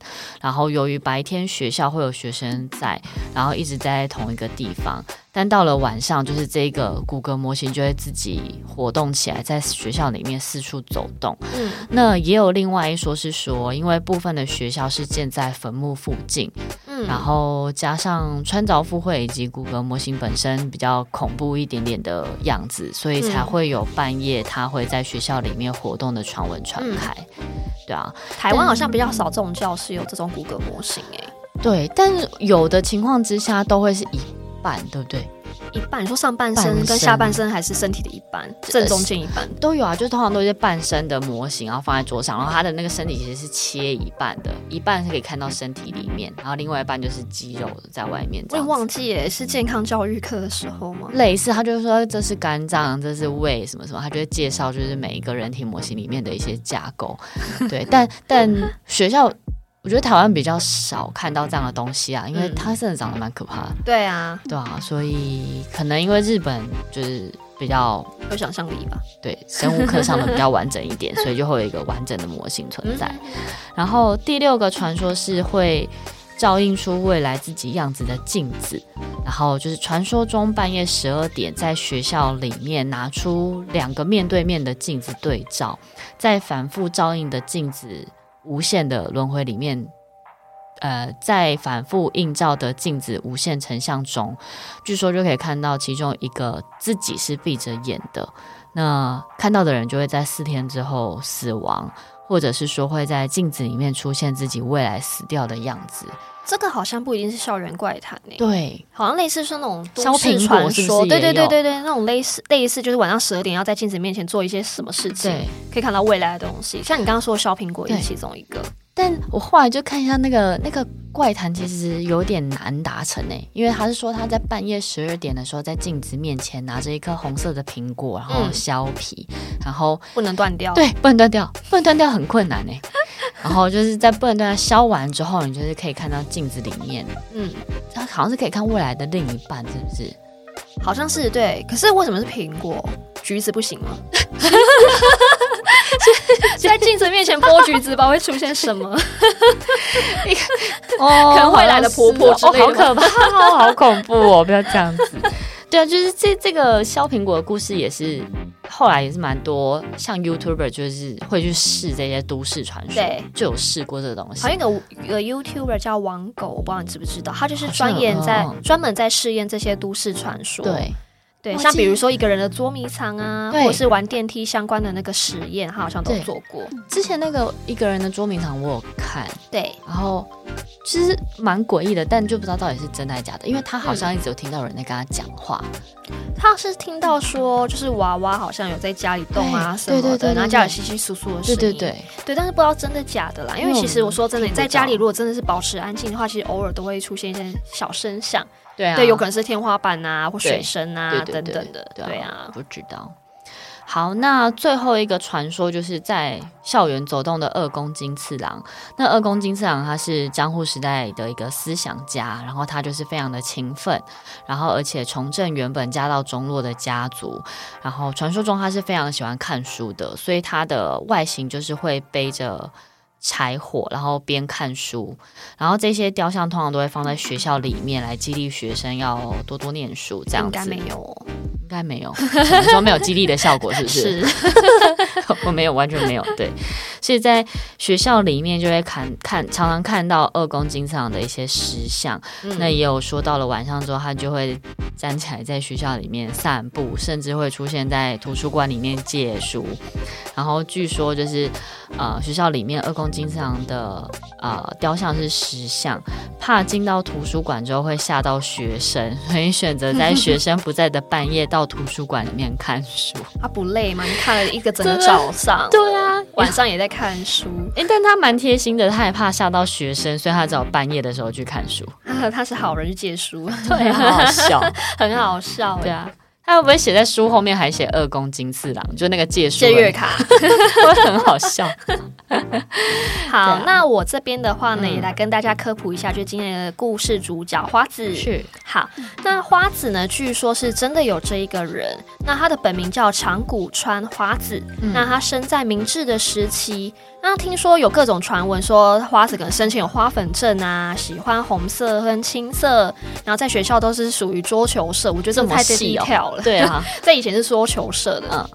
然后由于白天学校会有学生在，然后一直在同一个地方。但到了晚上，就是这个骨骼模型就会自己活动起来，在学校里面四处走动。嗯，那也有另外一说是说，因为部分的学校是建在坟墓附近，嗯，然后加上穿凿附会以及骨骼模型本身比较恐怖一点点的样子，所以才会有半夜他会在学校里面活动的传闻传开。嗯，对啊，台湾好像比较少这种教室有这种骨骼模型诶。对，但是有的情况之下都会是以。半对不对？一半，你说上半身跟下半身，还是身体的一半，正中间一半都有啊？就是通常都是半身的模型，然后放在桌上，然后他的那个身体其实是切一半的，一半是可以看到身体里面，然后另外一半就是肌肉在外面。我也忘记耶，是健康教育课的时候吗？类似，他就是说这是肝脏，这是胃，什么什么，他就会介绍就是每一个人体模型里面的一些架构。对，但但学校。我觉得台湾比较少看到这样的东西啊，因为它真的长得蛮可怕的。对啊，对啊，所以可能因为日本就是比较有想象力吧。对，生物课上的比较完整一点，所以就会有一个完整的模型存在。然后第六个传说是会照映出未来自己样子的镜子，然后就是传说中半夜十二点在学校里面拿出两个面对面的镜子对照，在反复照映的镜子。无限的轮回里面，呃，在反复映照的镜子无限成像中，据说就可以看到其中一个自己是闭着眼的。那看到的人就会在四天之后死亡，或者是说会在镜子里面出现自己未来死掉的样子。这个好像不一定是校园怪谈诶，对，好像类似是那种都市传说，对对对对对，那种类似类似就是晚上十二点要在镜子面前做一些什么事情，对，可以看到未来的东西。像你刚刚说的削苹果也是其中一个，但我后来就看一下那个那个怪谈，其实有点难达成诶，因为他是说他在半夜十二点的时候在镜子面前拿着一颗红色的苹果，然后削皮，嗯、然后不能断掉，对，不能断掉，不能断掉很困难诶。然后就是在不能断掉削完之后，你就是可以看到镜子里面，嗯，它好像是可以看未来的另一半，是不是？好像是对，可是为什么是苹果？橘子不行吗？在镜子面前剥橘子吧，会出现什么？哦，可能未来的婆婆之类的，哦，好可怕，哦，好恐怖哦！不要这样子。对啊，就是这这个削苹果的故事也是。后来也是蛮多，像 YouTuber 就是会去试这些都市传说，对，就有试过这个东西。好像有个 YouTuber 叫王狗，我不知道你知不知道，他就是专研在专门在试验这些都市传说。对。对，像比如说一个人的捉迷藏啊，或者是玩电梯相关的那个实验，他好像都做过。之前那个一个人的捉迷藏我有看，对，然后其实蛮诡异的，但就不知道到底是真的还是假的，因为他好像一直有听到有人在跟他讲话。他是听到说，就是娃娃好像有在家里动啊什么的，然后家里稀稀疏疏的声音，对对对，对，但是不知道真的假的啦。因为其实我说真的，你在家里如果真的是保持安静的话，其实偶尔都会出现一些小声响。对啊，对，有可能是天花板啊，或水深啊等等的。对啊，对啊，不知道。好，那最后一个传说就是在校园走动的二宫金次郎。那二宫金次郎他是江户时代的一个思想家，然后他就是非常的勤奋，然后而且重振原本家道中落的家族。然后传说中他是非常喜欢看书的，所以他的外形就是会背着。柴火，然后边看书，然后这些雕像通常都会放在学校里面来激励学生要多多念书，这样子。应该没有，应该没有，你说没有激励的效果是不是？是，我没有，完全没有。对，所以在学校里面就会看看，常常看到二宫金次郎的一些石像。嗯、那也有说到了晚上之后，他就会站起来在学校里面散步，甚至会出现在图书馆里面借书。然后据说就是，呃，学校里面二宫金次郎的呃雕像是石像，怕进到图书馆之后会吓到学生，所以选择在 学生不在的半夜到图书馆里面看书。他不累吗？你看了一个整个早上，对啊，晚上也在看书。哎，但他蛮贴心的，他也怕吓到学生，所以他只好半夜的时候去看书。啊，他是好人去借书，对，很好笑，很好笑，对啊。他会不会写在书后面还写二宫金次郎？就那个借书借阅卡，会很好笑。好，啊、那我这边的话呢，嗯、也来跟大家科普一下，就今天的故事主角花子。是，好，那花子呢，据说是真的有这一个人。那他的本名叫长谷川花子。嗯、那他生在明治的时期。那听说有各种传闻说花子可能生前有花粉症啊，喜欢红色跟青色，然后在学校都是属于桌球社。我觉得这太低调了。对啊，在以前是桌球社的。嗯。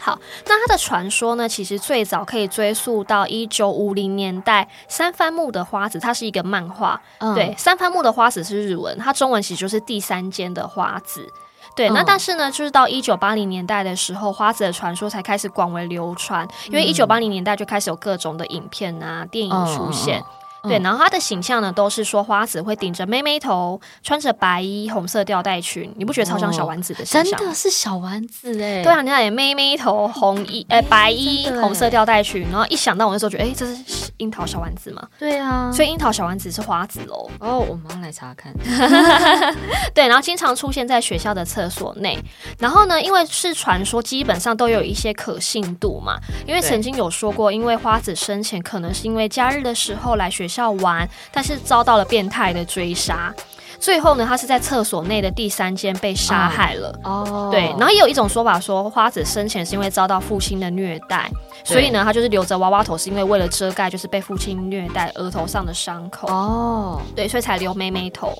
好，那它的传说呢，其实最早可以追溯到一九五零年代，三番木的花子，它是一个漫画。嗯、对，三番木的花子是日文，它中文其实就是第三间的花子。对，那但是呢，就是到一九八零年代的时候，花子的传说才开始广为流传，因为一九八零年代就开始有各种的影片啊、电影出现。对，然后他的形象呢，都是说花子会顶着妹妹头，穿着白衣，红色吊带裙，你不觉得超像小丸子的形象？真的是小丸子哎！对啊，你看，妹妹头，红衣，哎，白衣，红色吊带裙，然后一想到我那时候觉得，哎，这是樱桃小丸子嘛？对啊，所以樱桃小丸子是花子喽。哦，我马上来查看。对，然后经常出现在学校的厕所内。然后呢，因为是传说，基本上都有一些可信度嘛。因为曾经有说过，因为花子生前可能是因为假日的时候来学校玩，但是遭到了变态的追杀。最后呢，他是在厕所内的第三间被杀害了。哦，对，然后也有一种说法说，花子生前是因为遭到父亲的虐待，所以呢，他就是留着娃娃头，是因为为了遮盖就是被父亲虐待额头上的伤口。哦，对，所以才留妹妹头。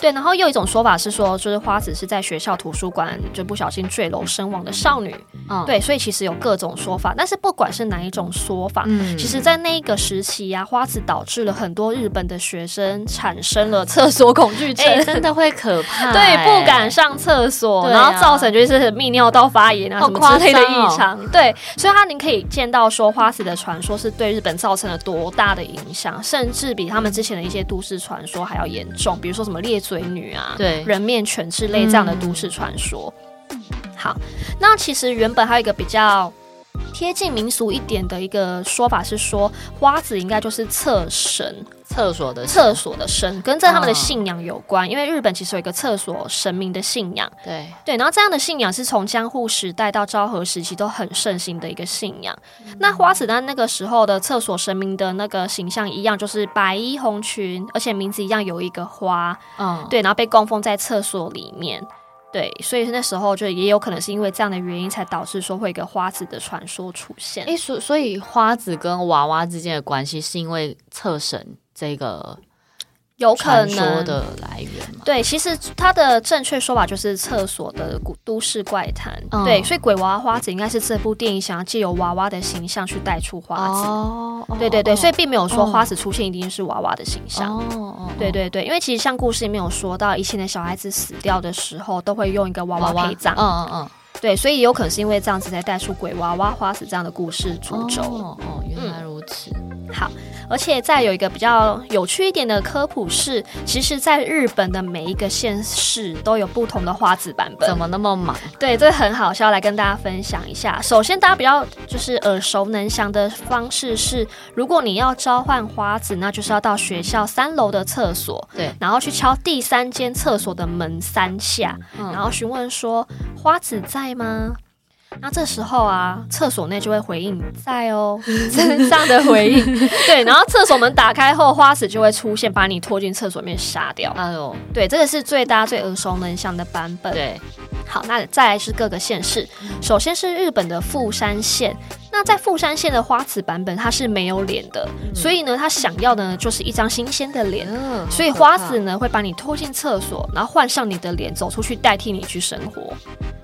对，然后又有一种说法是说，就是花子是在学校图书馆就不小心坠楼身亡的少女。嗯，对，所以其实有各种说法，但是不管是哪一种说法，嗯，其实在那个时期呀，花子导致了很多日本的学生产生了厕所恐惧症。真的会可怕，对，不敢上厕所，然后造成就是泌尿道发炎啊什么之类的异常，哦、对，所以他您可以见到说花子的传说是对日本造成了多大的影响，甚至比他们之前的一些都市传说还要严重，比如说什么裂嘴女啊，对，人面犬之类这样的都市传说。嗯、好，那其实原本还有一个比较贴近民俗一点的一个说法是说，花子应该就是厕神。厕所的厕所的神跟在他们的信仰有关，哦、因为日本其实有一个厕所神明的信仰。对对，然后这样的信仰是从江户时代到昭和时期都很盛行的一个信仰。嗯、那花子丹，那个时候的厕所神明的那个形象一样，就是白衣红裙，而且名字一样有一个花。嗯，对，然后被供奉在厕所里面。对，所以那时候就也有可能是因为这样的原因，才导致说会有一个花子的传说出现。诶，所所以花子跟娃娃之间的关系是因为厕神。这个有可能说的来源吗？对，其实它的正确说法就是厕所的都市怪谈。嗯、对，所以鬼娃娃花子应该是这部电影想要借由娃娃的形象去带出花子。哦，对对对，哦、所以并没有说花子出现一定是娃娃的形象。哦，对对对，因为其实像故事里面有说到，以前的小孩子死掉的时候，都会用一个娃娃陪葬。嗯嗯嗯。对，所以有可能是因为这样子才带出鬼娃娃花子这样的故事主轴。哦哦，原来如此。嗯、好。而且再有一个比较有趣一点的科普是，其实，在日本的每一个县市都有不同的花子版本。怎么那么忙？对，这个很好笑，来跟大家分享一下。首先，大家比较就是耳熟能详的方式是，如果你要召唤花子，那就是要到学校三楼的厕所，对，然后去敲第三间厕所的门三下，嗯、然后询问说：“花子在吗？”那这时候啊，厕所内就会回应在哦，这样的回应。对，然后厕所门打开后，花子就会出现，把你拖进厕所里面杀掉。哎呦，对，这个是最大最耳熟能详的版本。对，好，那再来是各个县市。首先是日本的富山县，那在富山县的花子版本，它是没有脸的，所以呢，他想要的呢就是一张新鲜的脸。所以花子呢会把你拖进厕所，然后换上你的脸走出去，代替你去生活。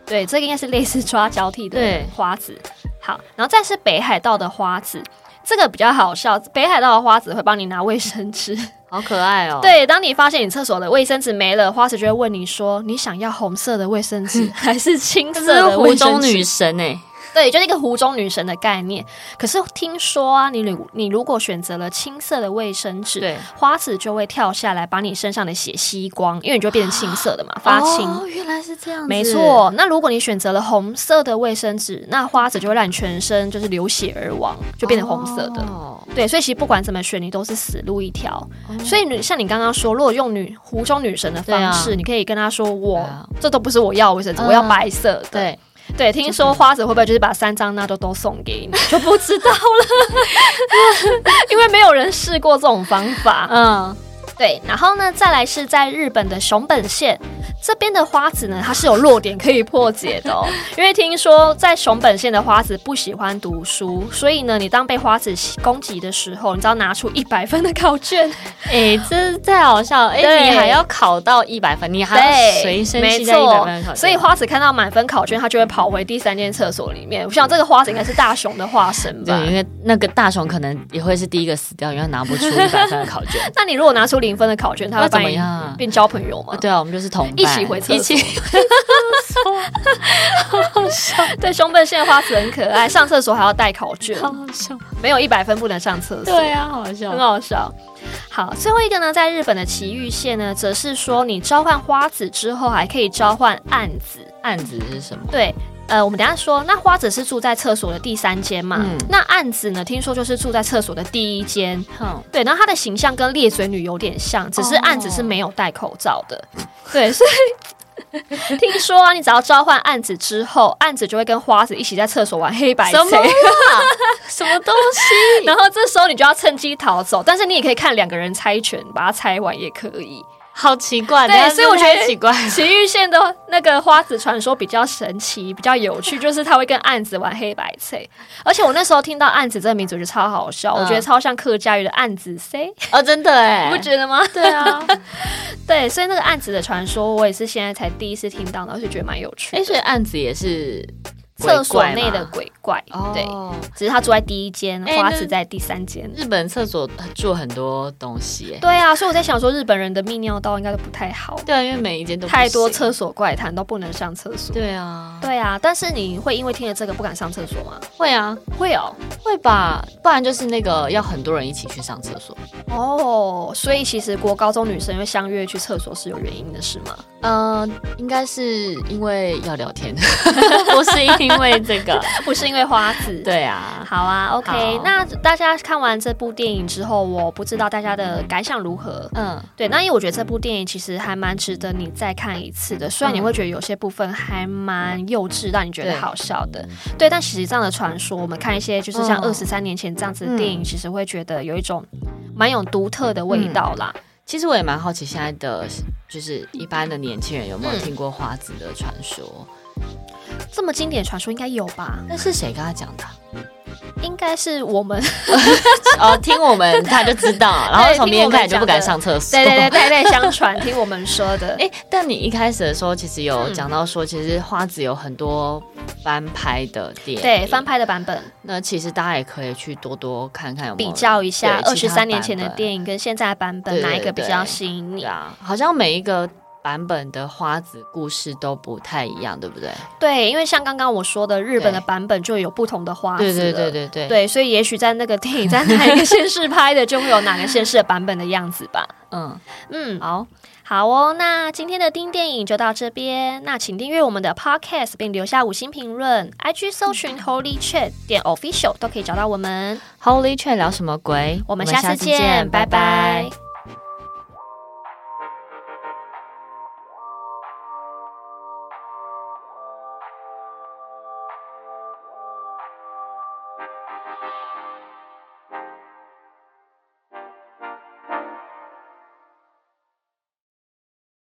对，这个应该是类似抓交替的花子。好，然后再是北海道的花子，这个比较好笑。北海道的花子会帮你拿卫生纸，好可爱哦。对，当你发现你厕所的卫生纸没了，花子就会问你说：“你想要红色的卫生纸 还是青色的卫生纸？”湖中女神哎。对，就是一个湖中女神的概念。可是听说啊，你如你如果选择了青色的卫生纸，对，花子就会跳下来把你身上的血吸光，因为你就会变成青色的嘛，发青。哦，原来是这样子。没错。那如果你选择了红色的卫生纸，那花子就会让你全身就是流血而亡，就变成红色的。哦。对，所以其实不管怎么选，你都是死路一条。哦。所以你像你刚刚说，如果用女湖中女神的方式，啊，你可以跟她说：“我，啊，这都不是我要的卫生纸，我要白色的。”对。对，听说花子会不会就是把三张那都都送给你？就不知道了，因为没有人试过这种方法。嗯。对，然后呢，再来是在日本的熊本县这边的花子呢，它是有弱点可以破解的哦。因为听说在熊本县的花子不喜欢读书，所以呢，你当被花子攻击的时候，你只要拿出一百分的考卷。哎，这太好笑了！哎，你还要考到一百分，你还要随身携带一百分考卷。所以花子看到满分考卷，他就会跑回第三间厕所里面。我想这个花子应该是大熊的化身吧？对，因为那个大熊可能也会是第一个死掉，因为拿不出一百分的考卷。那你如果拿出零分的考卷，他会怎么样？变交朋友吗？对啊，我们就是同一起回厕所，一起错，好笑。对，熊本县花子很可爱，上厕所还要带考卷，好笑。没有一百分不能上厕所。对啊，好笑，很好笑。好，最后一个呢，在日本的埼玉县呢，则是说你召唤花子之后，还可以召唤暗子。暗子是什么？对。呃，我们等下说，那花子是住在厕所的第三间嘛？嗯、那案子呢？听说就是住在厕所的第一间。嗯，对，然后他的形象跟裂嘴女有点像，只是案子是没有戴口罩的。哦、对，所以 听说啊，你只要召唤案子之后，案子就会跟花子一起在厕所玩黑白猜。什么？什么东西？然后这时候你就要趁机逃走，但是你也可以看两个人猜拳，把它猜完也可以。好奇怪，对，所以我觉得奇怪。埼玉县的那个花子传说比较神奇，比较有趣，就是他会跟案子玩黑白猜。而且我那时候听到案子这个名字，我觉得超好笑，嗯、我觉得超像客家语的案子 C 哦，真的哎，你不觉得吗？对啊，对，所以那个案子的传说，我也是现在才第一次听到，然后就觉得蛮有趣。哎，所以案子也是。厕所内的鬼怪，对，只是他住在第一间，花子在第三间。日本厕所住很多东西，对啊，所以我在想说，日本人的泌尿道应该都不太好。对啊，因为每一间都太多厕所怪谈，都不能上厕所。对啊，对啊，但是你会因为听了这个不敢上厕所吗？会啊，会哦，会吧，不然就是那个要很多人一起去上厕所。哦，所以其实国高中女生因为相约去厕所是有原因的，是吗？嗯，应该是因为要聊天，不是因为。因为这个 不是因为花子，对啊，好啊，OK 好。那大家看完这部电影之后，我不知道大家的感想如何。嗯，对，那因为我觉得这部电影其实还蛮值得你再看一次的。虽然你会觉得有些部分还蛮幼稚，让你觉得好笑的，对，对。但其实这样的传说，我们看一些就是像二十三年前这样子的电影，其实会觉得有一种蛮有独特的味道啦。嗯、其实我也蛮好奇，现在的就是一般的年轻人有没有听过花子的传说？这么经典传说应该有吧？那是谁跟他讲的？应该是我们 哦，听我们他就知道，然后从明天开始就不敢上厕所。对对对，代代相传，听我们说的。哎，但你一开始的时候其实有讲到说，其实花子有很多翻拍的电影，对翻拍的版本。那其实大家也可以去多多看看，比较一下二十三年前的电影跟现在的版本哪一个比较吸引你啊？好像每一个。版本的花子故事都不太一样，对不对？对，因为像刚刚我说的，日本的版本就有不同的花子。对对对对对。对，所以也许在那个电影在哪一个县市拍的，就会有哪个县市的版本的样子吧。嗯嗯，好，好哦。那今天的丁电影就到这边。那请订阅我们的 Podcast 并留下五星评论。IG 搜寻 Holy Chat 点 Official 都可以找到我们。Holy Chat 聊什么鬼？我们下次见，拜拜。